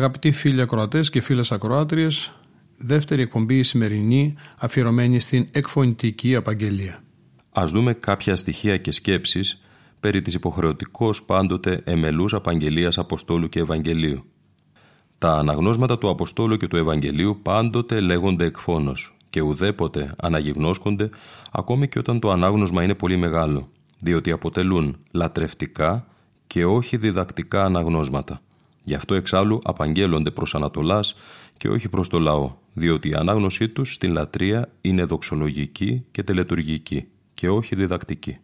Αγαπητοί φίλοι ακροατές και φίλες ακροάτριες, δεύτερη εκπομπή η σημερινή αφιερωμένη στην εκφωνητική απαγγελία. Ας δούμε κάποια στοιχεία και σκέψεις περί της υποχρεωτικός πάντοτε εμελούς απαγγελίας Αποστόλου και Ευαγγελίου. Τα αναγνώσματα του Αποστόλου και του Ευαγγελίου πάντοτε λέγονται εκφώνος και ουδέποτε αναγυγνώσκονται ακόμη και όταν το ανάγνωσμα είναι πολύ μεγάλο, διότι αποτελούν λατρευτικά και όχι διδακτικά αναγνώσματα. Γι' αυτό εξάλλου απαγγέλλονται προς Ανατολάς και όχι προς το λαό, διότι η ανάγνωσή τους στην λατρεία είναι δοξολογική και τελετουργική και όχι διδακτική.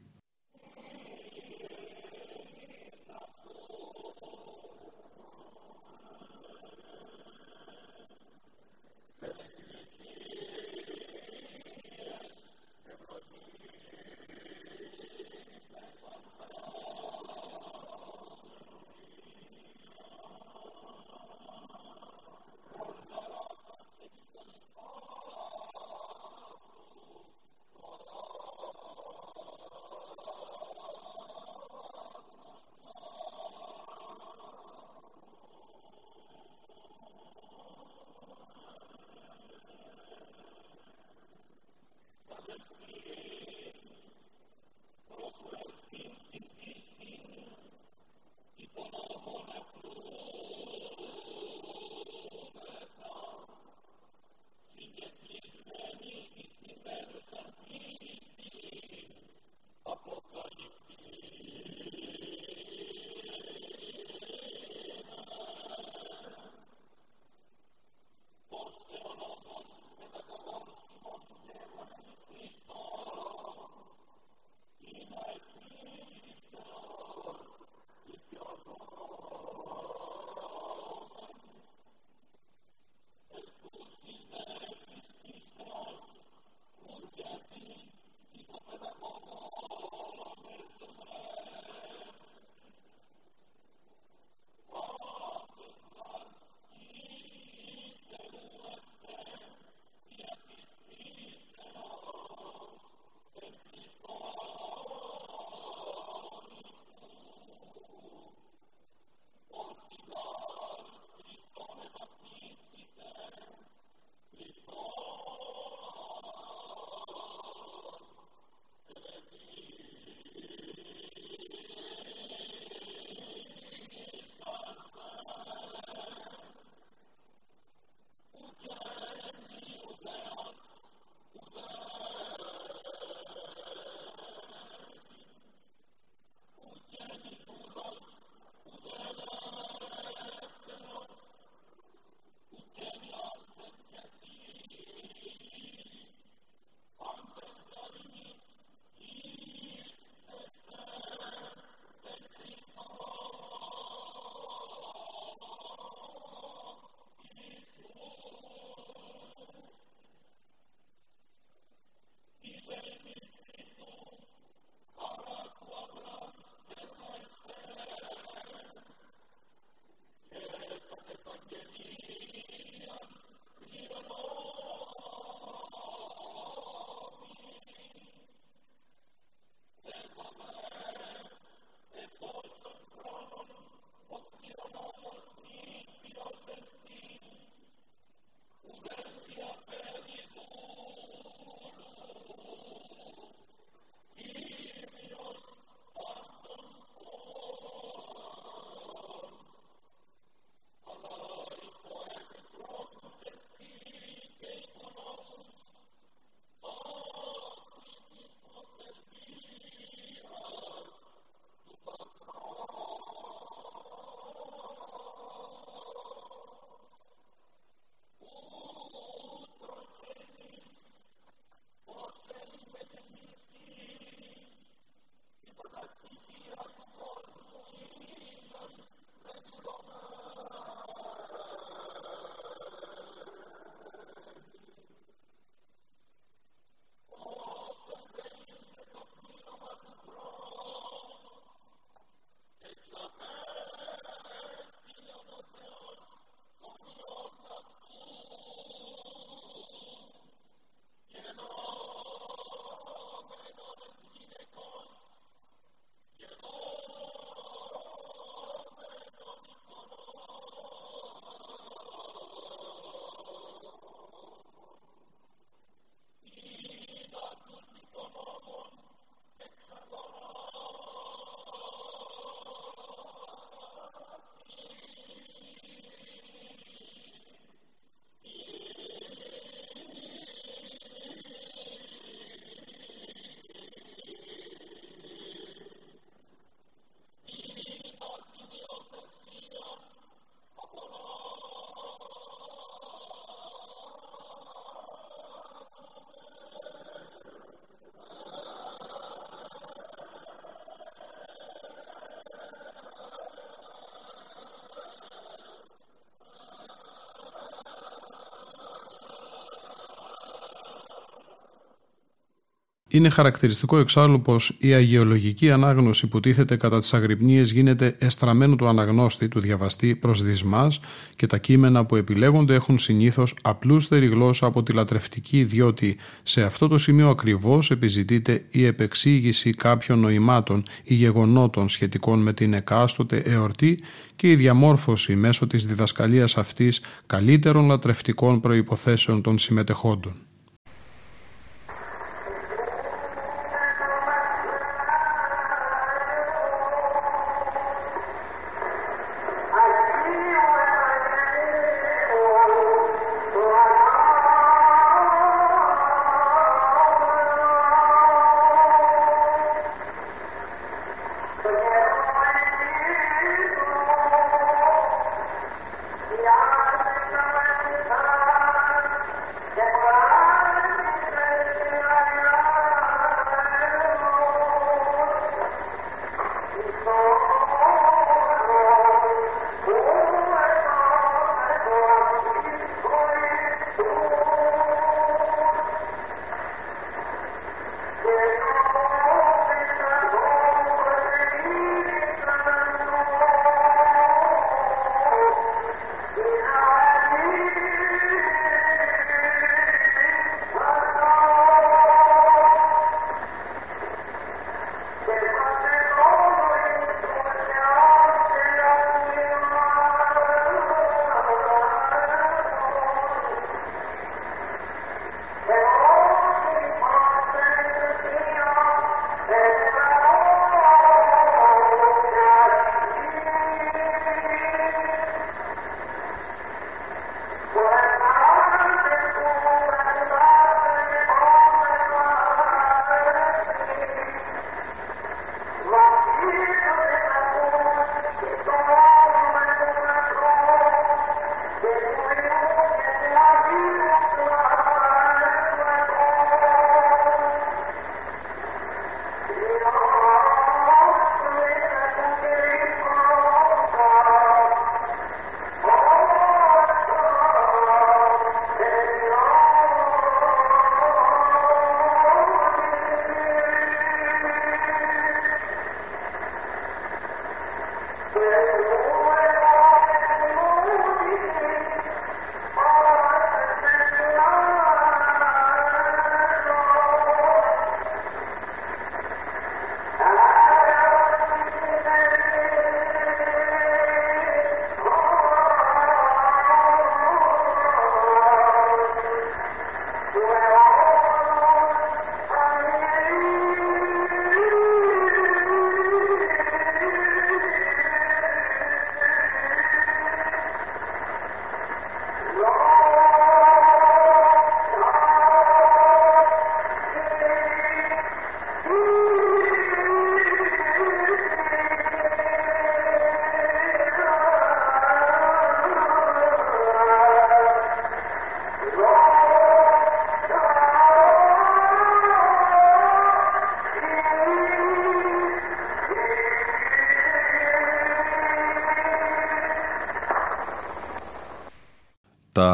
Είναι χαρακτηριστικό εξάλλου πως η αγιολογική ανάγνωση που τίθεται κατά τις αγρυπνίες γίνεται εστραμμένου του αναγνώστη, του διαβαστή προς δυσμάς και τα κείμενα που επιλέγονται έχουν συνήθως απλούστερη γλώσσα από τη λατρευτική, διότι σε αυτό το σημείο ακριβώς επιζητείται η επεξήγηση κάποιων νοημάτων ή γεγονότων σχετικών με την εκάστοτε εορτή και η διαμόρφωση μέσω της διδασκαλίας αυτής καλύτερων λατρευτικών προϋποθέσεων των συμμετεχόντων.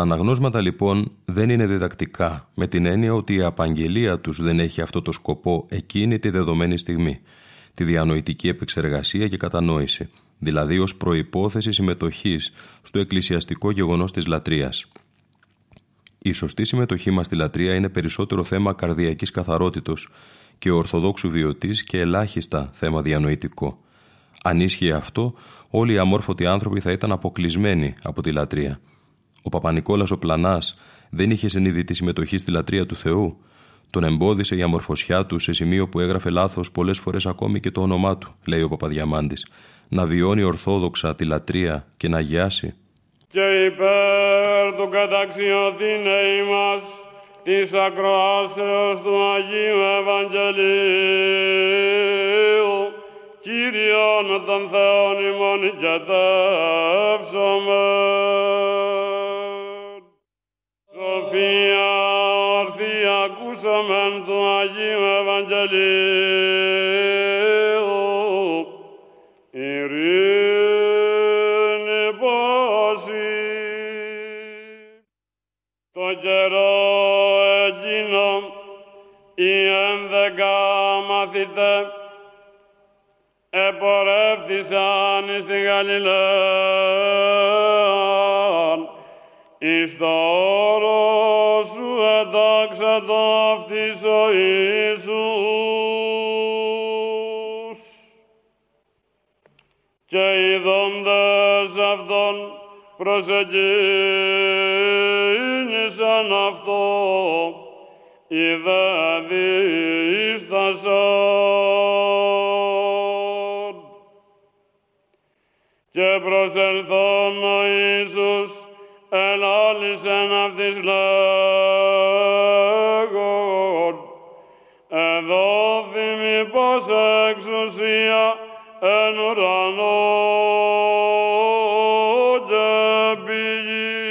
Αναγνώσματα λοιπόν δεν είναι διδακτικά, με την έννοια ότι η απαγγελία τους δεν έχει αυτό το σκοπό εκείνη τη δεδομένη στιγμή, τη διανοητική επεξεργασία και κατανόηση, δηλαδή ως προϋπόθεση συμμετοχής στο εκκλησιαστικό γεγονός της λατρείας. Η σωστή συμμετοχή μας στη λατρεία είναι περισσότερο θέμα καρδιακής καθαρότητος και ορθοδόξου βιωτής και ελάχιστα θέμα διανοητικό. Αν ίσχυε αυτό, όλοι οι αμόρφωτοι άνθρωποι θα ήταν αποκλεισμένοι από τη λατρεία. Ο Παπα-Νικόλας ο Πλανάς δεν είχε συνειδητή συμμετοχή στη λατρεία του Θεού. Τον εμπόδισε η αμορφωσιά του σε σημείο που έγραφε λάθος πολλές φορές ακόμη και το όνομά του, λέει ο Παπαδιαμάντης. Να βιώνει ορθόδοξα τη λατρεία και να αγιάσει. Και υπέρ του καταξιωθήνε ημάς της ακροάσεως του Αγίου Ευαγγελίου Κύριον των Θεών ημών και τεύσομαι. Σοφία ορθή ακούσαμεν του Αγίου Ευαγγελίου. Ειρήνη πόση. Το καιρό εκείνο οι ενδεκά μαθητέ επορεύθησαν εις την Γαλιλαίαν εις το όρος σου εντάξατο αυτής ο Ιησούς. Και ειδώντες αυτόν προσεγγίνησαν αυτό είδε δίστασαν και προσελθόν ο Ιησούς ελάλησεν αυτής λέγον εδώ θυμή πως εξουσία εν ουρανό και πηγής.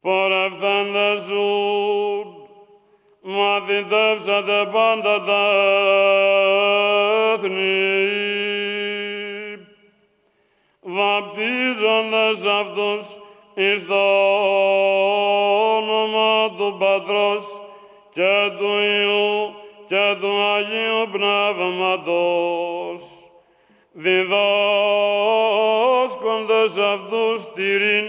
Πορευθέντες ζουν, μαθητεύσατε πάντα τα έθνη, εις το όνομα του Πατρός και του Υιού και του Αγίου Πνεύματος, διδάσκοντες αυτούς τηρήν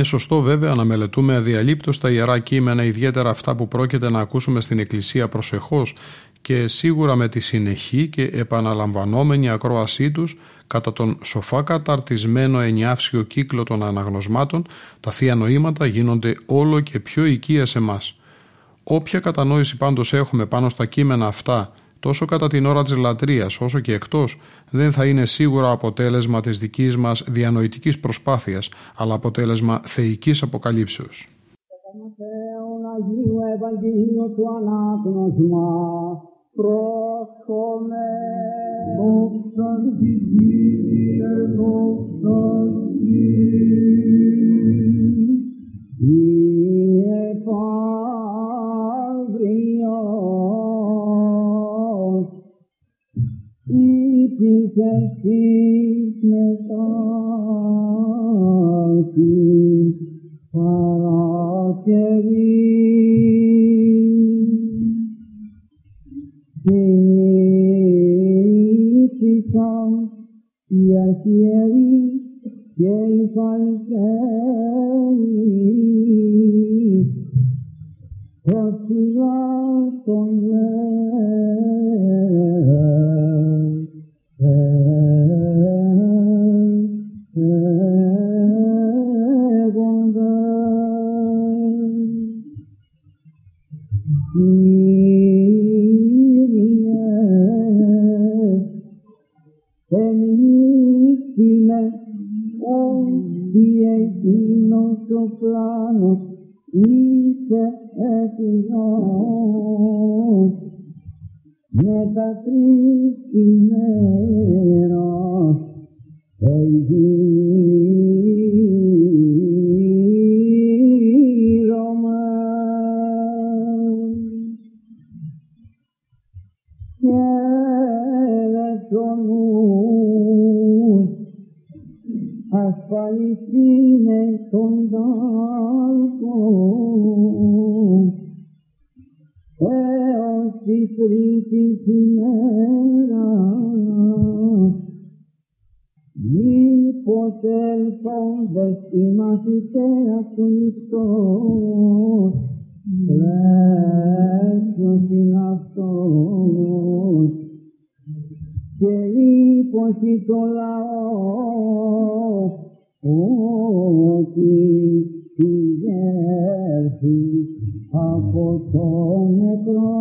Είναι σωστό βέβαια να μελετούμε αδιαλείπτως τα ιερά κείμενα, ιδιαίτερα αυτά που πρόκειται να ακούσουμε στην Εκκλησία προσεχώς και σίγουρα με τη συνεχή και επαναλαμβανόμενη ακρόασή τους κατά τον σοφά καταρτισμένο ενιάυσιο κύκλο των αναγνωσμάτων, τα θεία νοήματα γίνονται όλο και πιο οικία σε μας. Όποια κατανόηση πάντως έχουμε πάνω στα κείμενα αυτά, τόσο κατά την ώρα της λατρείας όσο και εκτός, δεν θα είναι σίγουρα αποτέλεσμα της δικής μας διανοητικής προσπάθειας, αλλά αποτέλεσμα θεϊκής αποκαλύψεως. Θεόν Αγίου ήτης εσείς μετά την Παρασκευή. Ζήτησαν οι αρχιερείς και οι Φαρισαίοι προσφυγά τον μήπως ελθόντες οι μαθητές του Χριστός πλέσιος είναι αυτός και ύπωση το λαό ότι πηγέρ έρθει από το νεκρό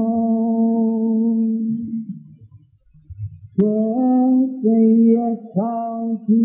και σε η εξάλτη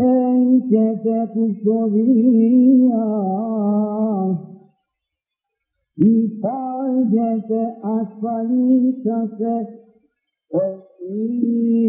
أنكتت الصبيعة إفعجت أصلي وإيه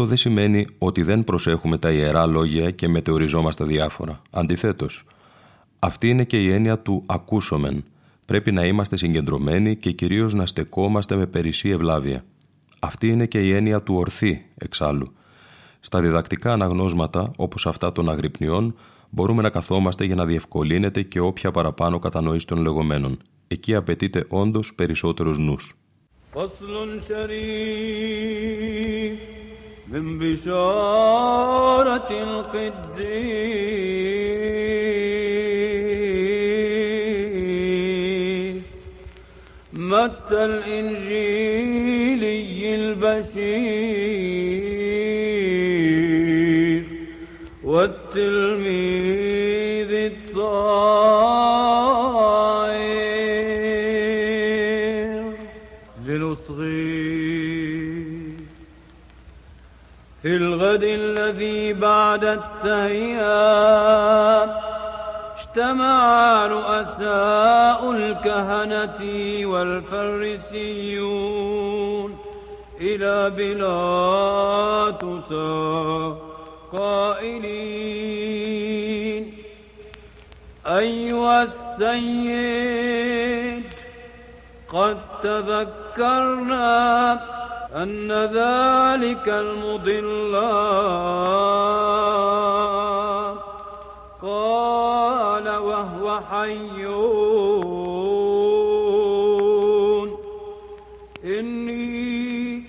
Αυτό δεν σημαίνει ότι δεν προσέχουμε τα ιερά λόγια και μετεωριζόμαστε διάφορα. Αντιθέτως, αυτή είναι και η έννοια του ακούσομεν. Πρέπει να είμαστε συγκεντρωμένοι και κυρίως να στεκόμαστε με περισσή ευλάβεια. Αυτή είναι και η έννοια του ορθή, εξάλλου. Στα διδακτικά αναγνώσματα, όπως αυτά των αγρυπνιών, μπορούμε να καθόμαστε για να διευκολύνεται και όποια παραπάνω κατανόηση των λεγόμενων. Εκεί απαιτείται όντως περισσότερος νους. من بشارة القديس. متى الإنجيلي البشير والتلميذ الذي بعد التهيئة اجتمع رؤساء الكهنة والفريسيون إلى بيلاطس قائلين أيها السيد قد تذكرنا أن ذلك المضل. قال وهو حي إني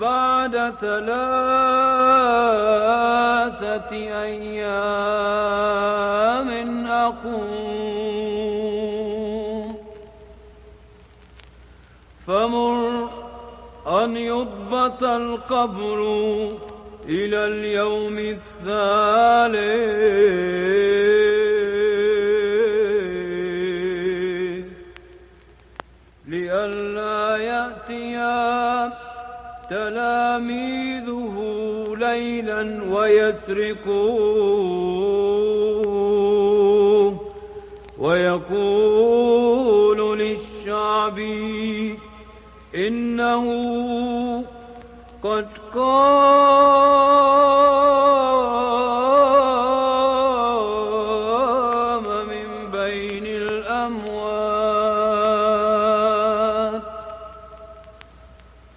بعد ثلاثة أيام أقوم يضبط القبر إلى اليوم الثالث. لئلا يأتي تلاميذه ليلا ويسرقوه. ويقول للشعب إنه قد قام من بين الأموات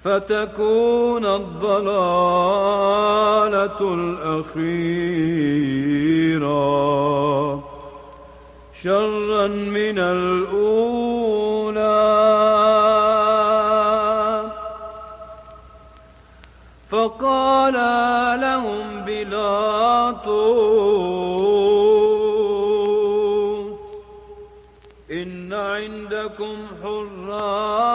فتكون الضلالة الأخيرة شرا من الأولى ولا لهم بلاطوس إن عندكم حراسان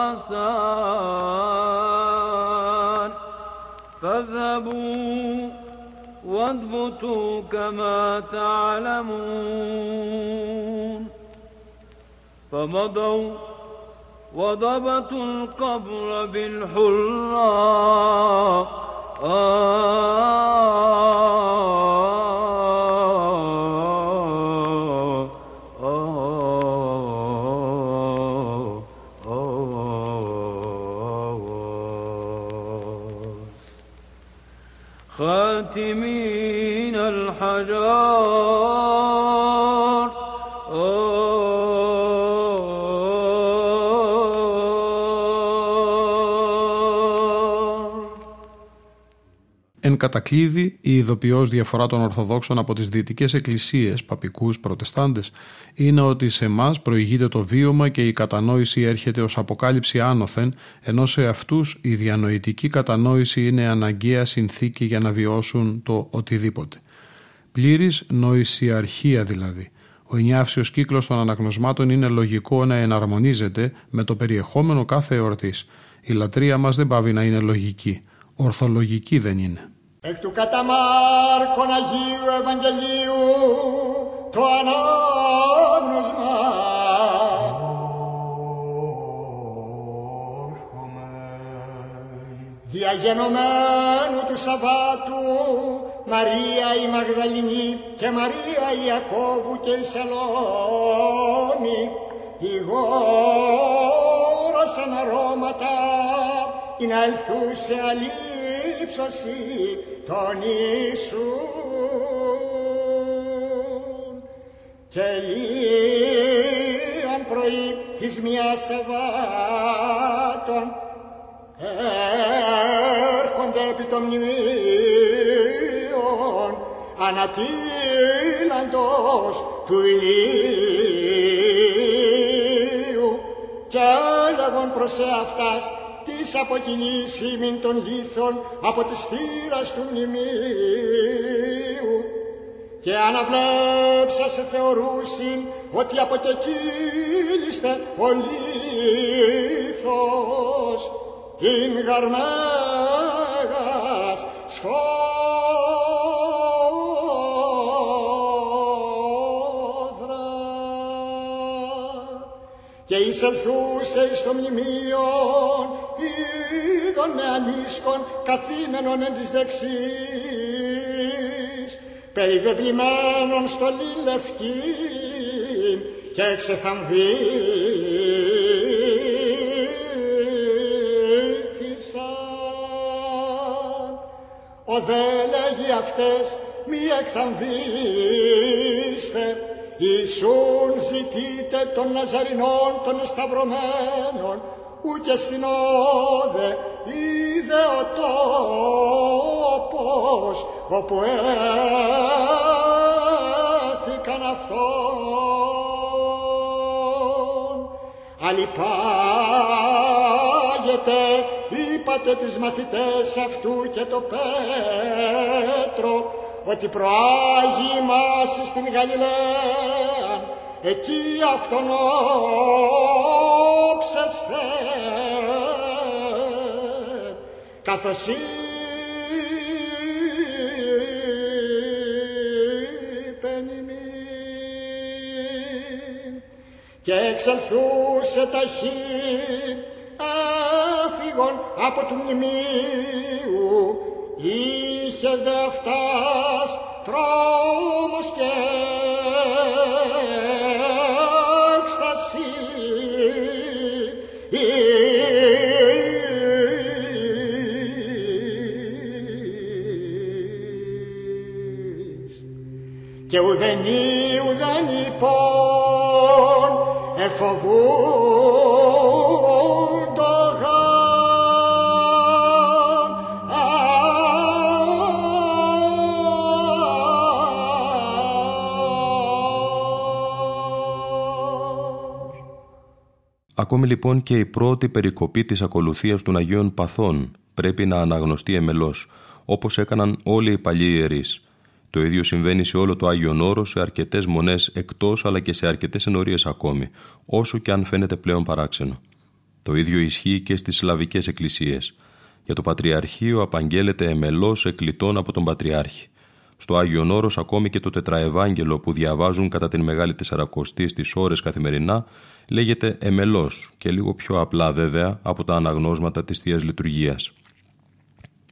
فاذهبوا واضبطوا كما تعلمون. فمضوا وضبطوا القبر بالحراس oh. Εν κατακλείδη, η ειδοποιώ διαφορά των Ορθοδόξων από τι δυτικέ εκκλησίε, παπικού, προτεστάντε, είναι ότι σε εμά προηγείται το βίωμα και η κατανόηση έρχεται ω αποκάλυψη άνωθεν, ενώ σε αυτού η διανοητική κατανόηση είναι αναγκαία συνθήκη για να βιώσουν το οτιδήποτε. Πλήρη νοησιαρχία δηλαδή. Ο ενιάυσιο κύκλο των αναγνωσμάτων είναι λογικό να εναρμονίζεται με το περιεχόμενο κάθε εορτή. Η λατρεία μα δεν πάβει να είναι λογική. Ορθολογική δεν είναι. Εκ του κατά Μάρκον Αγίου Ευαγγελίου το ανάγνωσμα. Διαγενομένου του Σαββάτου Μαρία η Μαγδαληνή και Μαρία η Ιακώβου και η Σαλόμη ηγόρασαν αρώματα ή να ελθούσε αλήψωση των Ιησούν. Και λίαν πρωί της μιας Σαββάτων έρχονται επί των μνημείων ανατίλαντος του ηλίου και έλεγον προς εαυτάς της αποκοινής ημιν των λίθων από της θύρας του μνημείου. Και αναβλέψασε θεωρούσιν ότι αποκεκύλιστε ο λίθος. Ειν γαρμέγας σφόδρα και εισελθούσες εις το μνημείον είδον με ανίσκον καθήμενον εν της δεξής περιβεβλημένον στολή λευκή και εξεθαμβήθησαν. Ο δε λέγει αυτές μη εκθαμβήστε Ιησούν ζητείτε των Ναζαρινών των εσταυρωμένων ούτε στην όδε είδε ο τόπος όπου έθηκαν αυτόν. Αλυπάγεται, είπατε τις μαθητές αυτού και το Πέτρο, ότι προάγει μας στην Γαλιλαία, εκεί αυτόν όψεστε, καθώς είπεν ημίν. και εξελθούσε ταχύ έφυγον από του μνημείου είχε δε αυτάς τρόμος και έκσταση. Και ουδενή ουδενή πόν εφοβούν Ακόμη λοιπόν και η πρώτη περικοπή της ακολουθίας των Αγίων Παθών πρέπει να αναγνωστεί εμελώς, όπως έκαναν όλοι οι παλιοί ιερείς. Το ίδιο συμβαίνει σε όλο το Άγιον Όρος, σε αρκετές μονές εκτός αλλά και σε αρκετές ενορίες ακόμη, όσο και αν φαίνεται πλέον παράξενο. Το ίδιο ισχύει και στις Σλαβικές εκκλησίες. Για το Πατριαρχείο απαγγέλλεται εμελώς εκλητών από τον Πατριάρχη. Στο Άγιο Όρος ακόμη και το τετραευάγγελο που διαβάζουν κατά την Μεγάλη Τεσσαρακοστή στις ώρες καθημερινά λέγεται εμελός και λίγο πιο απλά βέβαια από τα αναγνώσματα της Θείας Λειτουργίας.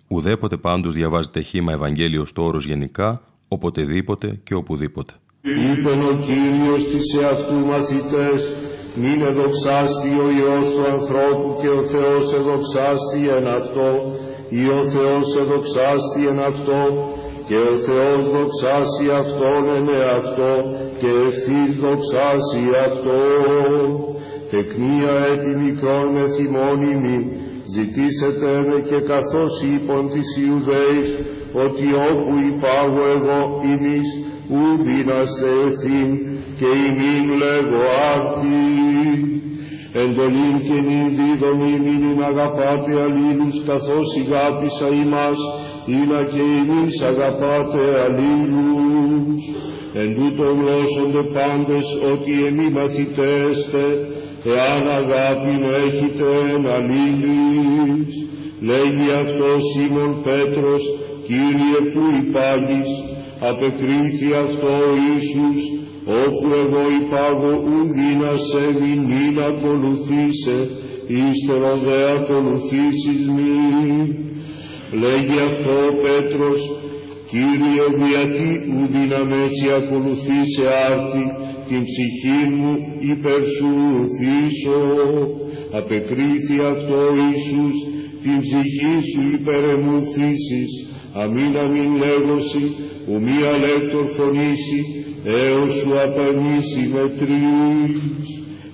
Ουδέποτε πάντως διαβάζεται χήμα Ευαγγέλιος στο όρος γενικά, οποτεδήποτε και οπουδήποτε. Είπεν ο Κύριος της εαυτού μαθητές, μην εδοξάστη ο Υιός του ανθρώπου και ο Θεός εδοξάστη εν αυτό, ή ο Θεός εδοξάστη εν αυτό, και ο Θεός δοξάσει Αυτόν εν εαυτό και ευθύς δοξάσει Αυτό. Τεκνία έτη μικρόν μεθυμόνιμη, ζητήσετε με και καθώς είπον της Ιουδαίης, ότι όπου υπάγω εγώ ημείς, ου δίναστε ευθύν, και ημίν λέγω άρτη. Εντολήν και νυν δίδομη μην αγαπάτε αλλήλους καθώς ηγάπησα ημάς, είναι και εμείς αγαπάτε αλλήλους. Εν τούτο γλώσσονται πάντες ότι εμεί μαθητέστε, εάν αγάπη έχετε εν αλλήλους. Λέγει αυτός Σίμων Πέτρος, Κύριε που υπάγεις, απεκρίθη αυτό ο Ιησούς, όπου εγώ υπάγω ουδίνα σε μην ακολουθήσε, ύστερο δε ακολουθήσεις μην. Λέγει αυτό ο Πέτρος, Κύριε γιατί ουδίνα μέση ακολουθήσε άρτη, την ψυχή μου υπερ σου θύσω. Απεκρίθη αυτό ο Ιησούς, την ψυχή σου υπερ εμού θύσεις, αμήν αμήν λέγωση, ου μία λέκτορ φωνήσει, έως σου απανήσει με τρεις.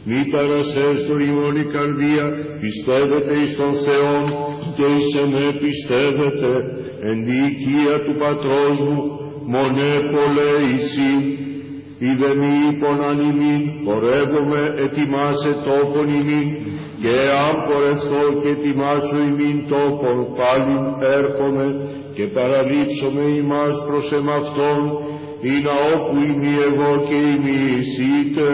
Μη παρασέστο ημών η καρδία, πιστεύετε εις τον Θεόν και εις εμέ πιστεύετε, εν τη οικία του πατρός μου, μονέ πολλέ εσύ. Είδε μη είπον αν ημίν, πορεύομαι ετοιμάσε τόπον ημίν, και αν πορευθώ και ετοιμάσω ημίν τόπον, πάλι έρχομαι και παραλείψομαι ημάς προς εμαυτόν, ή να όπου είμαι εγώ και είμαι εσύτε.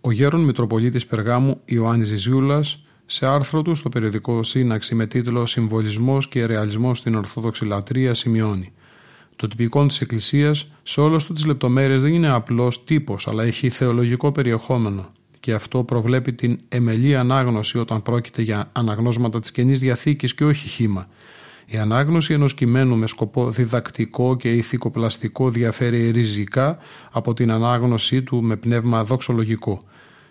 Ο γέρον Μητροπολίτης Περγάμου Ιωάννης Ζιζιούλας σε άρθρο του στο περιοδικό Σύναξη με τίτλο «Συμβολισμός και ρεαλισμός στην Ορθόδοξη Λατρεία» σημειώνει το τυπικό της Εκκλησίας σε όλες του τις λεπτομέρειες δεν είναι απλός τύπος αλλά έχει θεολογικό περιεχόμενο και αυτό προβλέπει την εμελή ανάγνωση όταν πρόκειται για αναγνώσματα της Καινής Διαθήκης και όχι χήμα. Η ανάγνωση ενός κειμένου με σκοπό διδακτικό και ηθικοπλαστικό διαφέρει ριζικά από την ανάγνωσή του με πνεύμα δοξολογικό.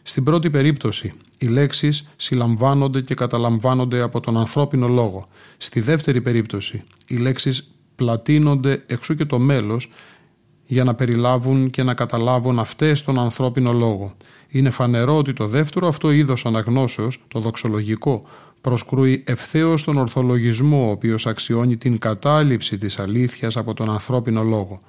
Στην πρώτη περίπτωση, οι λέξεις συλλαμβάνονται και καταλαμβάνονται από τον ανθρώπινο λόγο. Στη δεύτερη περίπτωση, οι λέξεις πλατείνονται εξού και το μέλος για να περιλάβουν και να καταλάβουν αυτές τον ανθρώπινο λόγο. Είναι φανερό ότι το δεύτερο αυτό είδος αναγνώσεως, το δοξολογικό, προσκρούει ευθέως τον ορθολογισμό, ο οποίος αξιώνει την κατάληψη της αλήθειας από τον ανθρώπινο λόγο.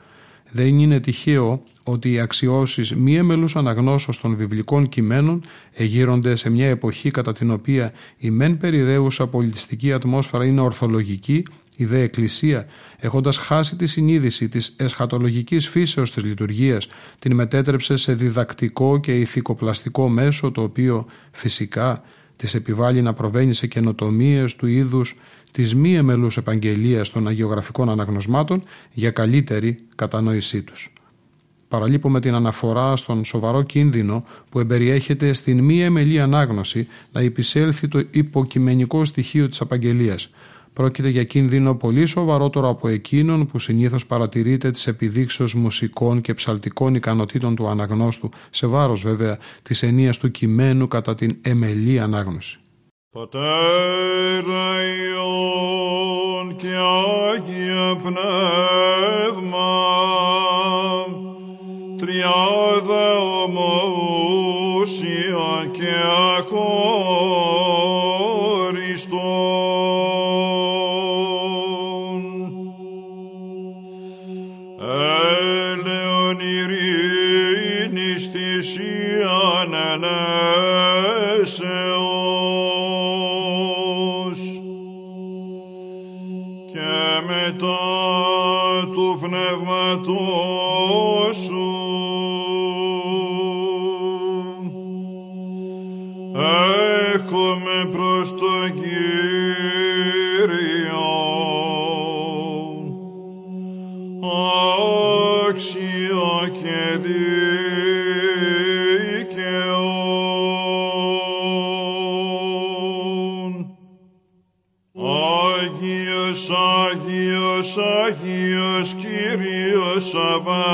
Δεν είναι τυχαίο ότι οι αξιώσεις μη εμελούς αναγνώσεως των βιβλικών κειμένων εγείρονται σε μια εποχή κατά την οποία η μεν περιραίουσα πολιτιστική ατμόσφαιρα είναι ορθολογική, η δε εκκλησία, έχοντας χάσει τη συνείδηση της εσχατολογικής φύσεως της λειτουργίας, την μετέτρεψε σε διδακτικό και ηθικοπλαστικό μέσο το οποίο φυσικά της επιβάλλει να προβαίνει σε καινοτομίες του είδους της μη εμελούς επαγγελίας των αγιογραφικών αναγνωσμάτων για καλύτερη κατανόησή τους. Παραλείπουμε την αναφορά στον σοβαρό κίνδυνο που εμπεριέχεται στην μη εμελή ανάγνωση να υπησέλθει το υποκειμενικό στοιχείο της απαγγελίας, Πρόκειται για κίνδυνο πολύ σοβαρότερο από εκείνον που συνήθως παρατηρείται της επιδείξεως μουσικών και ψαλτικών ικανοτήτων του αναγνώστου, σε βάρος βέβαια της ενίας του κειμένου κατά την εμελή ανάγνωση. Πατέρα Υιόν και Άγια Πνεύμα, τριάδα ομόσια και σου. Σαβαώθ,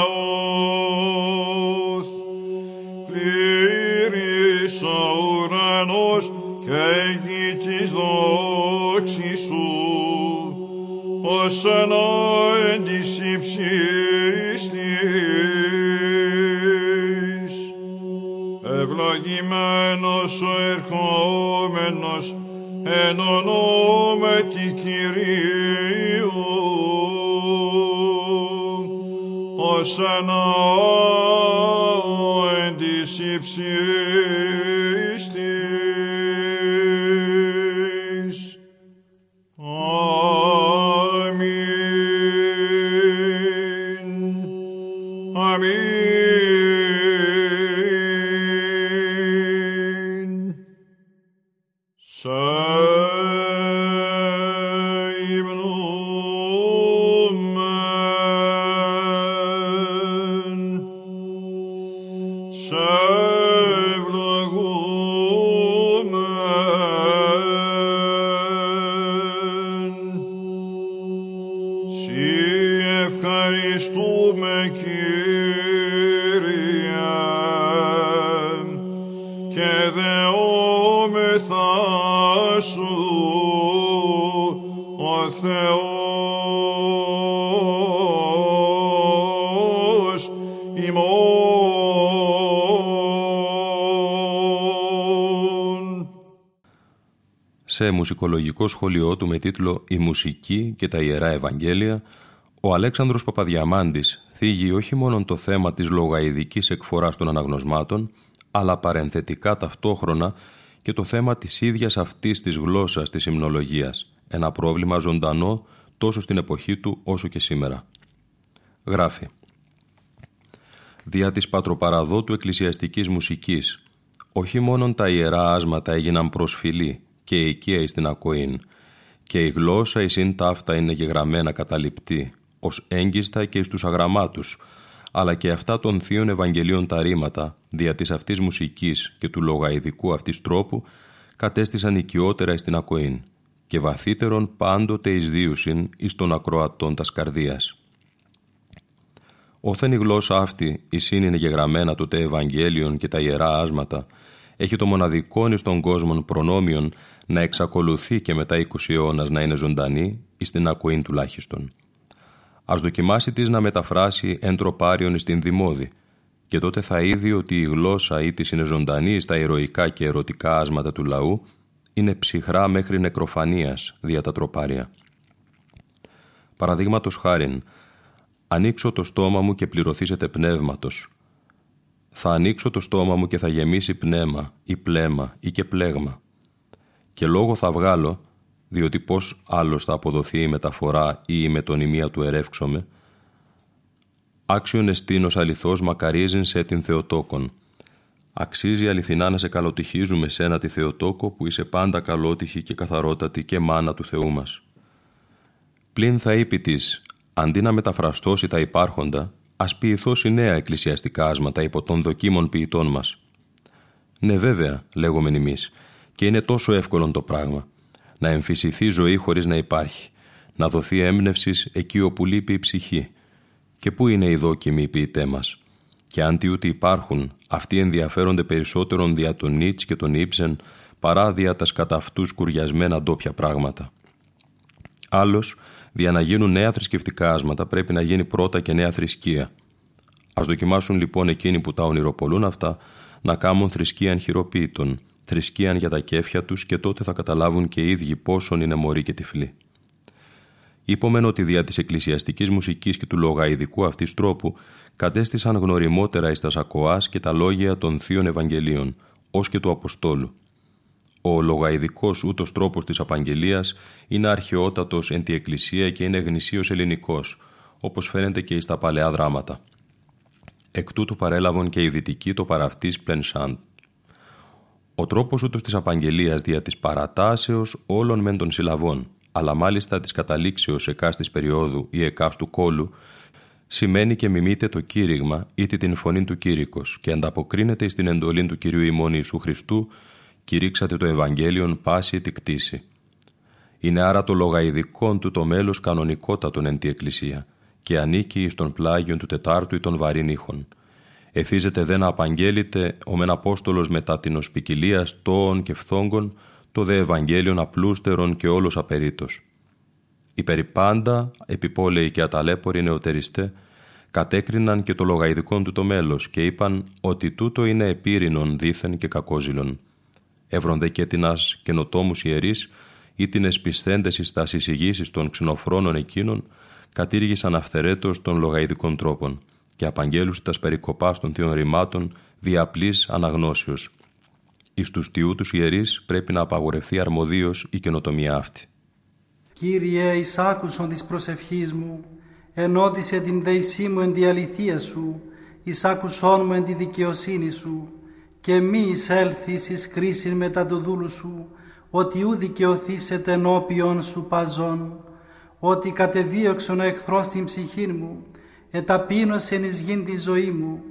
πλήρης ο ουρανός και η γη της δόξης σου, ως εν της υψίστης. Ευλογημένος ο ερχόμενος εν ονόματι Κυρίου, ως εν της υψίστης. Σε μουσικολογικό σχολείο του με τίτλο «Η μουσική και τα Ιερά Ευαγγέλια», ο Αλέξανδρος Παπαδιαμάντης θίγει όχι μόνο το θέμα της λογαειδικής εκφοράς των αναγνωσμάτων, αλλά παρενθετικά ταυτόχρονα και το θέμα της ίδιας αυτής της γλώσσας της υμνολογίας, ένα πρόβλημα ζωντανό τόσο στην εποχή του όσο και σήμερα. Γράφει «Δια της πατροπαραδότου εκκλησιαστικής μουσικής, όχι μόνον τα ιερά άσματα έγιναν προσφυλή και οικία εις την ακοήν, και η γλώσσα εις ταύτα είναι γεγραμμένα καταληπτή, ως έγκυστα και εις τους αγραμμάτους, αλλά και αυτά των θείων Ευαγγελίων τα ρήματα, δια της αυτής μουσικής και του λογαειδικού αυτής τρόπου, κατέστησαν οικειότερα εις την ακοήν, και βαθύτερον πάντοτε εις δίουσιν εις των ακροατών τας καρδίας. Όθεν η γλώσσα αυτή εισήν είναι γεγραμμένα το τε Ευαγγέλιον και τα ιερά άσματα, έχει το μοναδικό εις των κόσμων προνόμιον να εξακολουθεί και μετά 20 αιώνας να είναι ζωντανή εις την ακοήν τουλάχιστον. Ας δοκιμάσει της να μεταφράσει εν τροπάριον εις την δημόδη και τότε θα είδει ότι η γλώσσα ή της είναι ζωντανή στα ηρωικά και ερωτικά άσματα του λαού είναι ψυχρά μέχρι νεκροφανίας δια τα τροπάρια. Παραδείγματος χάριν, ανοίξω το στόμα μου και πληρωθήσετε πνεύματος. Θα ανοίξω το στόμα μου και θα γεμίσει πνεύμα ή πλέμα ή και πλέγμα. Και λόγο θα βγάλω, διότι πώς άλλος θα αποδοθεί η μεταφορά ή η μετωνυμία του ερεύξομαι, άξιον εστίνος αληθώς μακαρίζειν σε την Θεοτόκον. Αξίζει αληθινά να σε καλοτυχίζουμε σένα τη Θεοτόκο που είσαι πάντα καλότυχη και καθαρότατη και μάνα του Θεού μας. Πλην θα είπε της, αντί να μεταφραστώσει τα υπάρχοντα, ας ποιηθώσει νέα εκκλησιαστικά άσματα υπό των δοκίμων ποιητών μας. Ναι βέβαια, λέγομεν εμείς, και είναι τόσο εύκολο το πράγμα. Να εμφυσιθεί ζωή χωρίς να υπάρχει, να δοθεί έμπνευσης εκεί όπου λείπει η ψυχή. Και πού είναι οι δόκιμοι οι ποιητέ μας; Και αν τι ούτε υπάρχουν, αυτοί ενδιαφέρονται περισσότερον δια τον Νίτς και τον Ήψεν παρά δια τας κατά αυτούς κουριασμένα ντόπια πράγματα. Άλλος, δια να γίνουν νέα θρησκευτικά άσματα πρέπει να γίνει πρώτα και νέα θρησκεία. Ας δοκιμάσουν λοιπόν εκείνοι που τα ονειροπολούν αυτά να κάνουν θρησκείαν χειροποίητον, θρησκείαν για τα κέφια τους και τότε θα καταλάβουν και οι ίδιοι πόσον είναι μωροί και τυφλοί. Είπομεν ότι δια της εκκλησιαστικής μουσικής και του λογαειδικού αυτής τρόπου κατέστησαν γνωριμότερα εις τα σακοάς και τα λόγια των θείων Ευαγγελίων, ως και του Αποστόλου. Ο λογαειδικός ούτως τρόπος της απαγγελίας είναι αρχαιότατος εν τη εκκλησία και είναι γνησίως ελληνικός, όπως φαίνεται και στα παλαιά δράματα. Εκ τούτου παρέλαβον και οι δυτικοί το παραυτής πλενσάντ. Ο τρόπος ούτως της απαγγελίας δια της παρατάσεως όλων μεν των συλλαβών, αλλά μάλιστα της καταλήξεως εκάστης περίοδου ή εκάστου κόλου, σημαίνει και μιμείται το κήρυγμα ή την φωνή του κήρυκος και ανταποκρίνεται στην εντολή του Κυρίου ημών Ιησού Χριστού «Κηρύξατε το Ευαγγέλιον πάση τη κτήση». Είναι άρα το λογαειδικόν του το μέλος κανονικότατον εν τη Εκκλησία και ανήκει στον πλάγιον του Τετάρτου ή των βαρύν ήχων. Εθίζεται δε να απαγγέλεται ο μεν Απόστολος μετά την οσπικιλία στόων και φθόγκων το δε Ευαγγέλιον απλούστερον και όλος απερίτως. Οι περιπάντα, επιπόλαιοι και αταλέποροι νεοτεριστέ, κατέκριναν και το λογαειδικόν του το μέλος και είπαν ότι τούτο είναι επίρρηνον δίθεν και κακόζηλον. Έβρον δε και τεινάς καινοτόμους ιερείς ή την εσπισθέντες εις τας εισηγήσεις των ξενοφρόνων εκείνων, κατήργησαν αυθερέτως των λογαειδικών τρόπων και απαγγέλουσι τας περικοπάς των θείων ρημάτων διαπλής αναγνώσεως. Εις τους τιού τους ιερείς πρέπει να απαγορευτεί αρμοδίως η καινοτομία αυτή. Κύριε, εις άκουσον της προσευχής μου, ενώτισε την δεησή μου εν τη αληθεία σου, εις άκουσόν μου εν τη δικαιοσύνη σου, και μη εισέλθεις εις κρίσιν μετά του δούλου σου, ότι ου δικαιωθήσετε ενώπιον σου παζών, ότι κατεδίωξον ο εχθρός την ψυχή μου, εταπείνωσεν εις γην τη ζωή μου,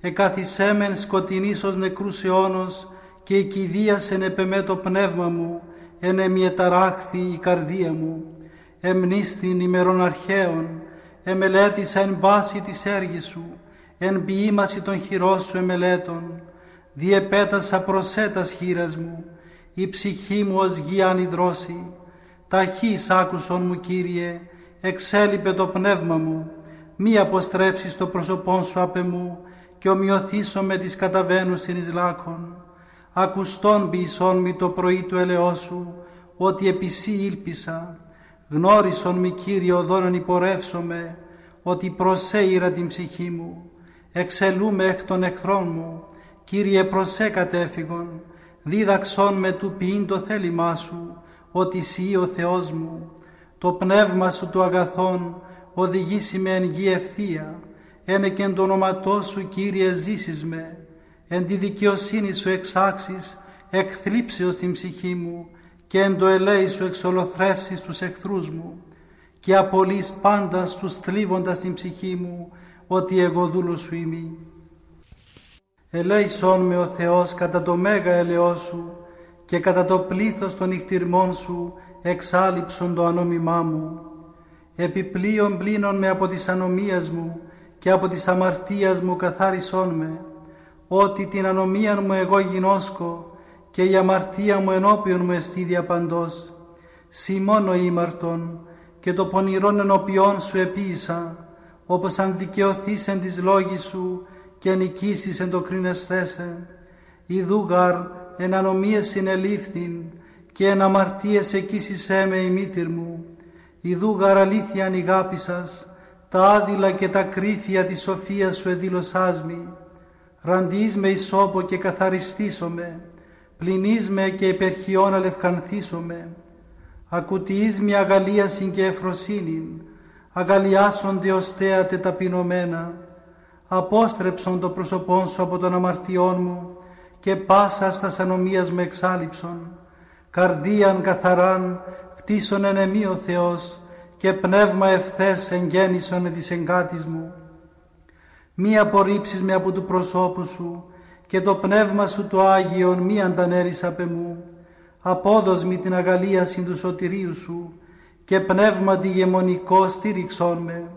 εκαθισέμεν σκοτεινής ως νεκρούς αιώνος και εκειδίασεν επεμέ το πνεύμα μου, εν εμιεταράχθη η καρδία μου, εμνίστην ημερών αρχαίων, εμελέτησα εν πάση της έργης σου, εν ποιήμαση των χειρών σου εμελέτων, διεπέτασα προσέτας χείρας μου, η ψυχή μου ως γη ανιδρώση, ταχύς άκουσον μου Κύριε, εξέλιπε το πνεύμα μου, μη αποστρέψεις το πρόσωπόν σου απ' εμού και ομοιωθήσω με τις καταβαίνουσιν εις λάκων. Ακουστόν ποιησόν μη το πρωί του ελαιός σου, ότι επισή ήλπισα. Γνώρισον μη Κύριε οδόν υπορεύσομαι, ότι προσέειρα την ψυχή μου. Εξελούμε εκ των εχθρών μου, Κύριε προσέ κατέφυγον. Δίδαξον με του ποιήν το θέλημά σου, ότι σύ ο Θεός μου. Το πνεύμα σου του αγαθών, οδηγήσει με εν γη ευθεία, ένε και εν το όνοματό σου Κύριε ζήσεις με, εν τη δικαιοσύνη σου εξάξεις, εκθλίψεως την ψυχή μου. Και εν το ελέη σου εξολοθρεύσεις τους εχθρούς μου. Και απολύς πάντα τους θλίβοντας την ψυχή μου ότι εγώ δούλος σου είμαι. Ελέησόν με ο Θεός κατά το μέγα ελαιό σου και κατά το πλήθος των νυχτυρμών σου εξάλληψον το ανώμημά μου επιπλέον πλήνων με από τις ανομίας μου και από τις αμαρτίας μου καθάρισόν με, ότι την ανομία μου εγώ γινώσκω και η αμαρτία μου ενώπιον μου εστί διαπαντός. Σι μόνο ήμαρτον και το πονηρόν ενώπιόν σου επίησα, όπως αν δικαιωθείς εν της λόγης σου και νικήσεις εν το κρίνεσθέσε. Ιδούγαρ εν ανομίες συνελήφθην και εν αμαρτίες εκείσισέ με η μήτυρ μου Ιδού γαραλήθεια αγάπη σας, τα άδειλα και τα κρύφια της σοφίας σου εδήλωσάς μη. Ραντείς με ισόπο και καθαριστήσομαι, πληνείς με και υπερχιών αλευκανθήσομαι. Ακουτιείς με αγαλίασιν και εφροσύνην, αγαλιάσονται ως θέατε ταπεινωμένα. Απόστρεψον το πρόσωπόν σου από τον αμαρτιών μου και πάσα στα ανομίας μου εξάλληψον. Καρδίαν καθαράν κτίσον εν εμεί ο Θεός και πνεύμα ευθές εγγέννησον της εγκάτης μου. Μη απορρίψεις με από του προσώπου σου και το πνεύμα σου το Άγιον μη αντανέρεις απ' εμού. Απόδος μη την αγαλίαση του σωτηρίου σου και πνεύμα τη γεμονικό στήριξόν με.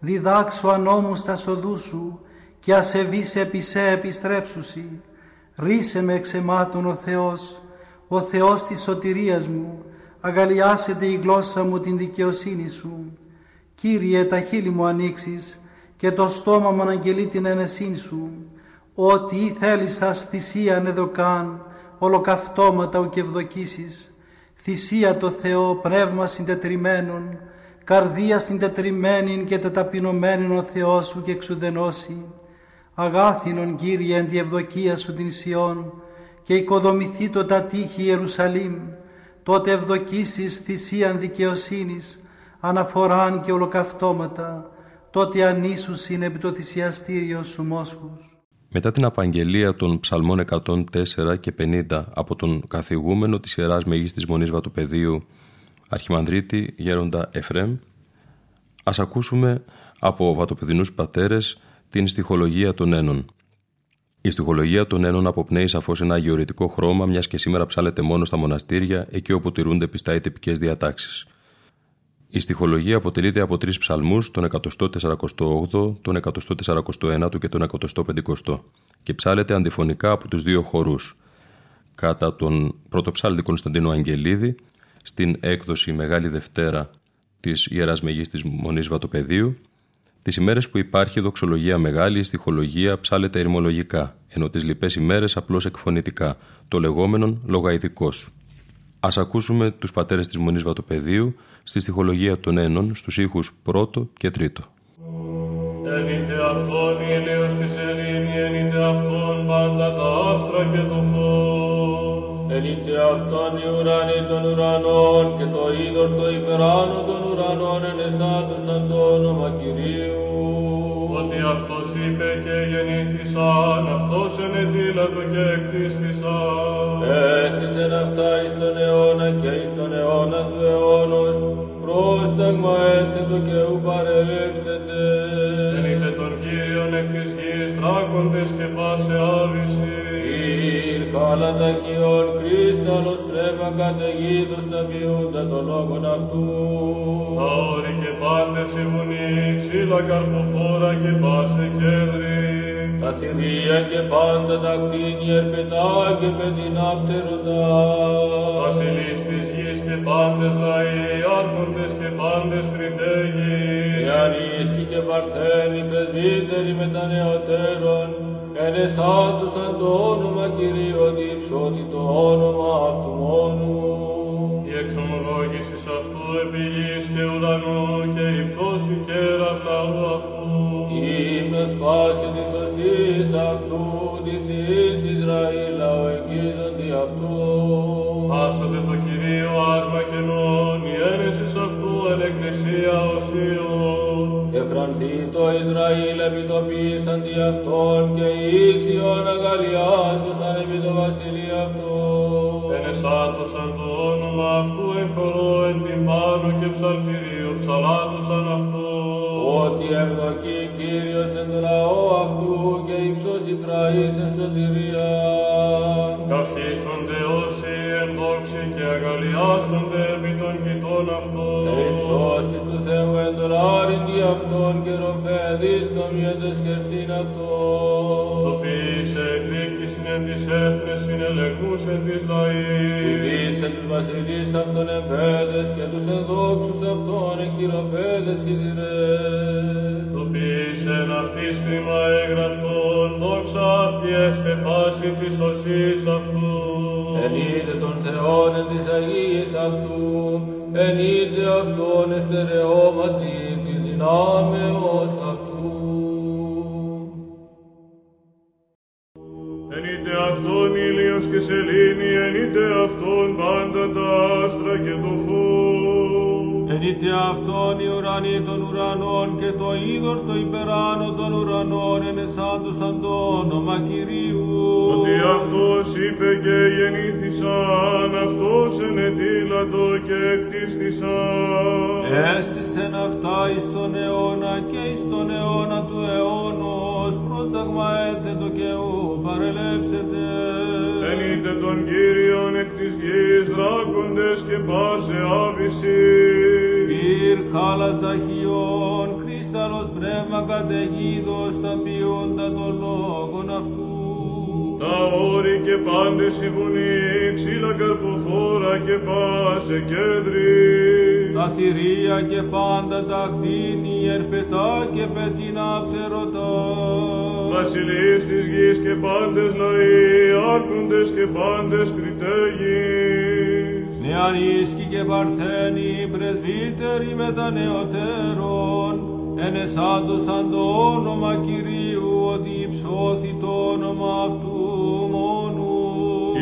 Διδάξω ανώμους στα σοδού σου και ασεβείς επί σε επιστρέψουσι. Ρίσε με εξεμάτων ο Θεός, ο Θεός της σωτηρίας μου, αγαλιάσετε η γλώσσα μου την δικαιοσύνη σου. Κύριε, τα χείλη μου ανοίξεις και το στόμα μου αναγγελεί την ενεσύνη σου. Ότι ή θέλεις σας θυσία νεδοκάν, ολοκαυτώματα ου και ευδοκίσεις. Θυσία το Θεό, πνεύμα συντετριμένων, καρδία συντετριμένη και τεταπεινωμένη ο Θεός σου και εξουδενώσει. Αγάθινον Κύριε εν τη ευδοκία σου την Σιών και οικοδομηθεί το τα τείχη Ιερουσαλήμ τότε ευδοκίσεις θυσίαν δικαιοσύνης, αναφοράν και ολοκαυτώματα, τότε ανίσους είναι επί το θυσιαστήριο σου μόσχους. Μετά την απαγγελία των ψαλμών 104 και 50 από τον καθηγούμενο της Ιεράς Μεγίστης Μονής Βατοπεδίου Αρχιμανδρίτη Γέροντα Εφρέμ, ας ακούσουμε από βατοπεδινούς πατέρες την στοιχολογία των ένων. Η στοιχολογία των ένων αποπνέει σαφώς ένα αγιορετικό χρώμα, μιας και σήμερα ψάλεται μόνο στα μοναστήρια, εκεί όπου τηρούνται πιστά οι τυπικές διατάξεις. Η στοιχολογία αποτελείται από τρεις ψαλμούς, τον 148, τον 149 και τον 150 και ψάλεται αντιφωνικά από τους δύο χορούς. Κατά τον πρωτοψάλτη Κωνσταντίνο Αγγελίδη, στην έκδοση Μεγάλη Δευτέρα της Ιεράς Μεγίστης Μονής Βατοπεδίου, τις ημέρες που υπάρχει δοξολογία μεγάλη, η στοιχολογία ψάλεται ερημολογικά, ενώ τις λοιπές ημέρες απλώς εκφωνητικά, το λεγόμενον λογαϊδικός. Α ακούσουμε τους πατέρες της Μονής Βατοπεδίου στη στοιχολογία των Ένων στους ήχους πρώτο και τρίτο. Ενείτε αυτόν ήλιος και σελήνη, ενείτε αυτόν πάντα τα άστρα και το φως. Ενείτε αυτόν οι ουρανοί των ουρανών και το είδωρ το υπεράνω των ουρανών ενεσάντουσαν το όνομα Κυρίου. Ότι αυτός είπε και γεννήθησαν, αυτός ενετήλατο και εκτίστησαν. Έστησεν αυτά εις τον αιώνα και εις τον αιώνα του αιώνος, πρόσταγμα έθετο και ου παρελεύσετε. Ενείτε τον Κύριον εκ της γης, τράκοντες και πάσε άβηση. Ήρ χάλα ταχυών κρίσταλος πνεύμα καταιγίδος τα ποιούντα των λόγων αυτού. Τα όρη και πάντες η βουνή, ξύλα καρποφόρα και πάσε κέδρη. Τα θηρία και πάντα τα κτίνια ερπετά και πεντινάπτεροντα. Βασιλείς της γης και πάντες λαοί, άρχοντες και πάντες κριτέγοι. Ιαρίσχοι και παρθένοι πρεσβύτεροι με τα νεωτέρων, ενεσάντουσαν το όνομα Κυρίου διψώτη το όνομα αυτού μόνου. Η εξομολόγηση αυτού επί γης και ουρανού και η ψώση κέρας λαού αυτού. Η ύμνος πάση της οσής αυτού, Εφρανθεί το Ισραήλ επιτοπής αντί αυτών και ίσιον αγαλιάσωσαν επί το βασιλείο αυτό. Ενεσάτωσαν το όνομα αυτού εν χορό εν την πάνω και ψαλτηρίο ψαλάτωσαν αυτό. Ότι ευδοκεί ρομφέδεις το μιέντες χερσίν αυτών. Τοπίησε εκδίκησιν εν της έθνες συνελεγούσεν της λαής. Ουδίσε τους βασιλείς αυτών εμπέδες και τους ενδόξους αυτών εκυροπέδες σιδηρές. Πάντα τα άστρα και το φως. Εν είτε αυτόν οι ουρανοί των ουρανών και το είδωρ το υπεράνω των ουρανών ενεσάντουσαν το όνομα Κυρίου. Ότι αυτός είπε και γεννήθησαν, αυτός ενετήλατο και εκτίστησαν. Έστησεν αυτά εις τον αιώνα και εις τον αιώνα του αιώνος, πρόσταγμα έθετο και ου παρελεύσετε. Εν είτε τον Κύριον εκ της γης δράκοντες και πάσε άβηση. Πυρ χάλα ταχυών, κρίσταλος πνεύμα καταιγίδος, τα ποιούντα των λόγων αυτού. Τα όρη και πάντες η βουνή, ξύλα καρποφόρα και πάσε κέδρη. Τα θηρία και πάντα τα κτίνη, ερπετά και πετεινά πτερωτά. Βασιλείς της γης και πάντες λαοί, άρχοντες και πάντες κριτέγεις. Νεαρίσκοι και παρθένοι, πρεσβύτεροι με τα νεωτέρων, ενεσάντωσαν το όνομα Κυρίου, ότι υψώθη το όνομα αυτού μόνου.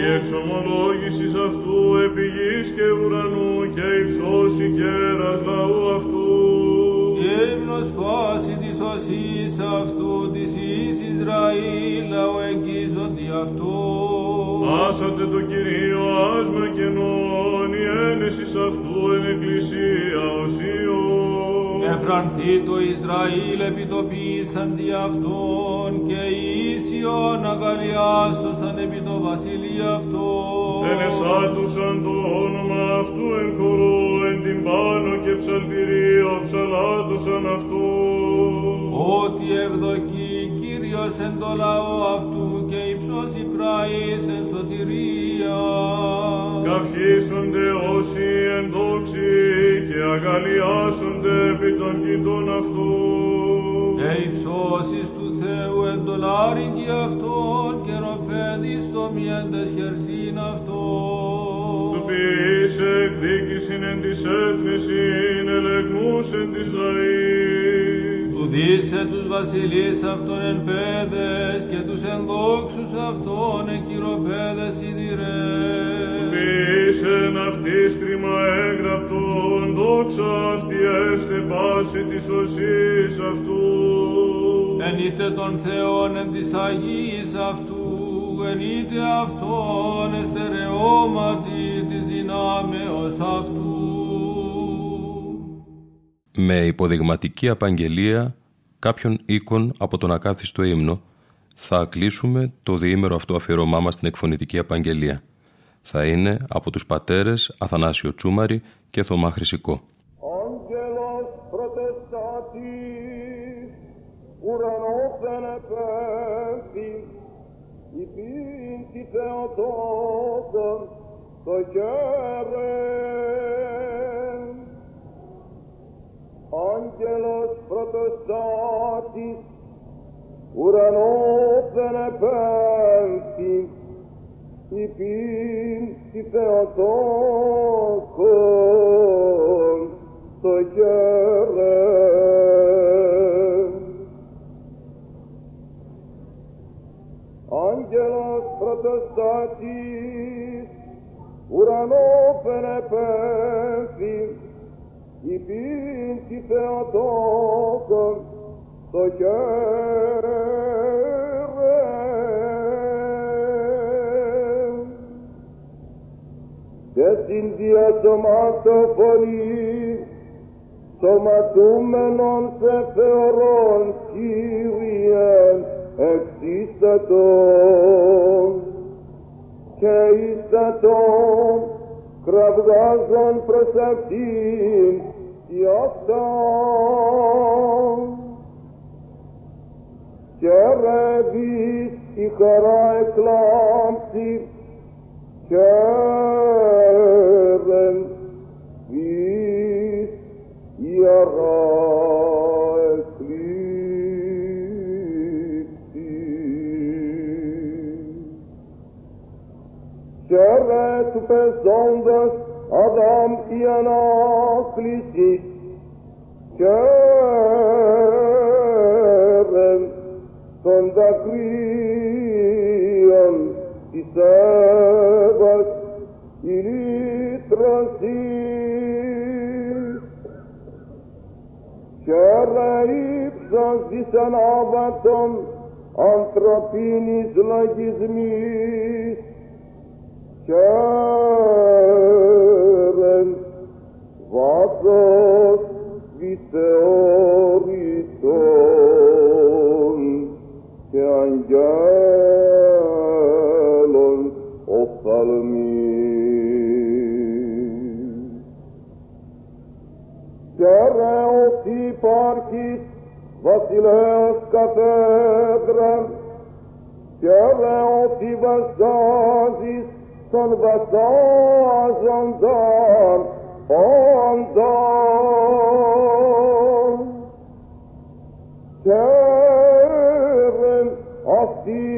Η εξομολόγησης αυτού επί γης και ουρανού και η ψώση κέρας λαού αυτού. Και ύμνος πάση της οσής αυτού της εις Ισραήλ λαό εγγίζοντι αυτό. Άσατε το Κυρίο άσμα κενών, η ένεσης αυτού εν εκκλησία οσίων. Εφρανθεί το Ισραήλ επιτοπίσαν δι' αυτόν και οι Ίσιον αγαλιάστοσαν επί το βασιλείο αυτόν. Ενεσάτουσαν το όνομα αυτού εν χορό, εν την πάνω και ψαλτηρίο ψαλάτωσαν αυτού. Ότι ευδοκεί Κύριος εν το λαό αυτού και υψώσει πράης εν σωτηρία. Καυχήσονται όσοι εν δόξη και αγαλιάσονται επί των κοιτών αυτού. Και υψώσεις του Θεού εν το λάρυγγι αυτόν και ροφέδι στο μιέντες χερσίν αυτόν. Του ποιήσε εκδίκησιν εν της έθνησιν, ελεγμούς εν της λαής. Του δίσε τους βασιλείς αυτών εν πέδες και τους ενδόξους αυτών εν κυροπέδες σιδηρές. Ποιήσεν αυτής κρίμα έγραπτον, δόξας αυτή έστε πάση της οσής αυτού. Εν είτε των Θεών εν της Αγίας αυτού, εν είτε αυτόν εστερεώματι της δυνάμεως αυτού. Με υποδειγματική απαγγελία κάποιων οίκων από τον ακάθιστο ύμνο θα κλείσουμε το διήμερο αυτό αφιερώμά μας στην εκφωνητική απαγγελία. Θα είναι από τους πατέρες Αθανάσιο Τσούμαρη και Θωμά Χρυσικό. Άγγελος προτεστάτης, ουρανόφεν επέμφθη, υπήν τη Θεοτόκον το χέρεν. Άγγελος προτεστάτης, ουρανόφεν επέμφθη, υπήν τη Θεοτόκον το Και στην διασωματοφωνή σωματούμενον σε θεωρών Κύριε εξίστατον και ίστατον κραυγάζον προς αυτήν η αυτόν και ρεύεις η χαρά εκλάμψη Ceren vis iara Ceret pe zondas adam ian afligit, Ceren sonda gris, savas ilitrasil. Cera ipsos disanovatum antropinis logismis. Cerem vasos viteoritor. العالمين Terreoti parkit vasilesc catedram, Terreoti vasazis son vasaz andar, ondan. Terren hostil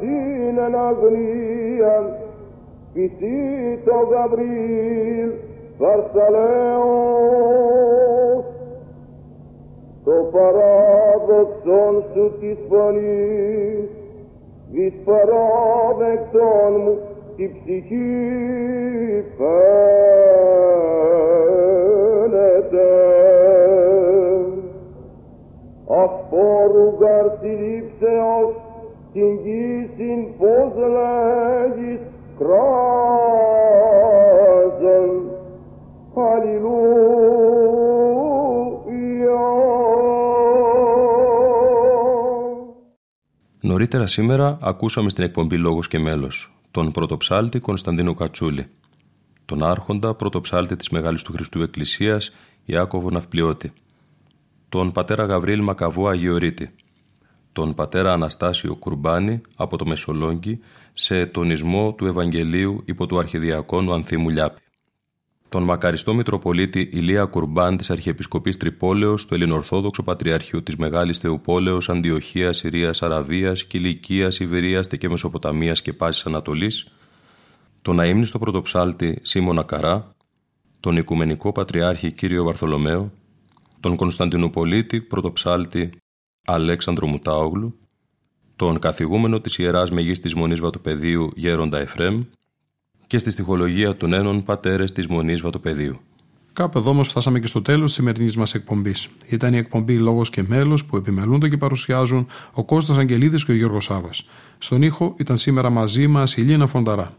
εαυτήν εν αγνία. Φυσί το Γαβρίλ Βαρσαλέος το παράδοξον σου της φωνής εις παράδεκτον μου τη ψυχή φαίνεται. Αυπόρου γαρτιλήψεως την γύσιν πως λέγεις κράζον Αλληλούια Νωρίτερα σήμερα ακούσαμε στην εκπομπή Λόγος και Μέλος τον πρωτοψάλτη Κωνσταντίνο Κατσούλη, τον άρχοντα πρωτοψάλτη της Μεγάλης του Χριστού Εκκλησίας Ιάκωβο Ναυπλιώτη, τον πατέρα Γαβρίλ Μακαβού Αγιορείτη, τον πατέρα Αναστάσιο Κουρμπάνη από το Μεσολόγγι σε τονισμό του Ευαγγελίου υπό του Αρχιδιακόνου Ανθίμου Λιάπη τον μακαριστό Μητροπολίτη Ηλία Κουρμπάν της Αρχιεπισκοπής Τρυπόλεως του Ελληνορθόδοξου Πατριαρχείου της Μεγάλης Θεοπόλεως, Αντιοχίας, Συρίας, Αραβίας, Κιλικία, Ιβηρία και Μεσοποταμίας και Πάσης Ανατολής, τον αείμνηστο πρωτοψάλτη Σίμωνα Καρά, τον Οικουμενικό Πατριάρχη Κύριο Βαρθολομαίο, τον Κωνσταντινουπολίτη πρωτοψάλτη Αλέξανδρο Μουτάογλου, τον καθηγούμενο της Ιεράς Μεγής της Μονής Βατοπεδίου Γέροντα Εφρέμ και στη στοιχολογία των ένων πατέρες της Μονής Βατοπεδίου. Κάπου εδώ όμως φτάσαμε και στο τέλος της σημερινής μας εκπομπής. Ήταν η εκπομπή Λόγος και Μέλος που επιμελούνται και παρουσιάζουν ο Κώστας Αγγελίδης και ο Γιώργος Σάβας. Στον ήχο ήταν σήμερα μαζί μας η Λίνα Φονταρά.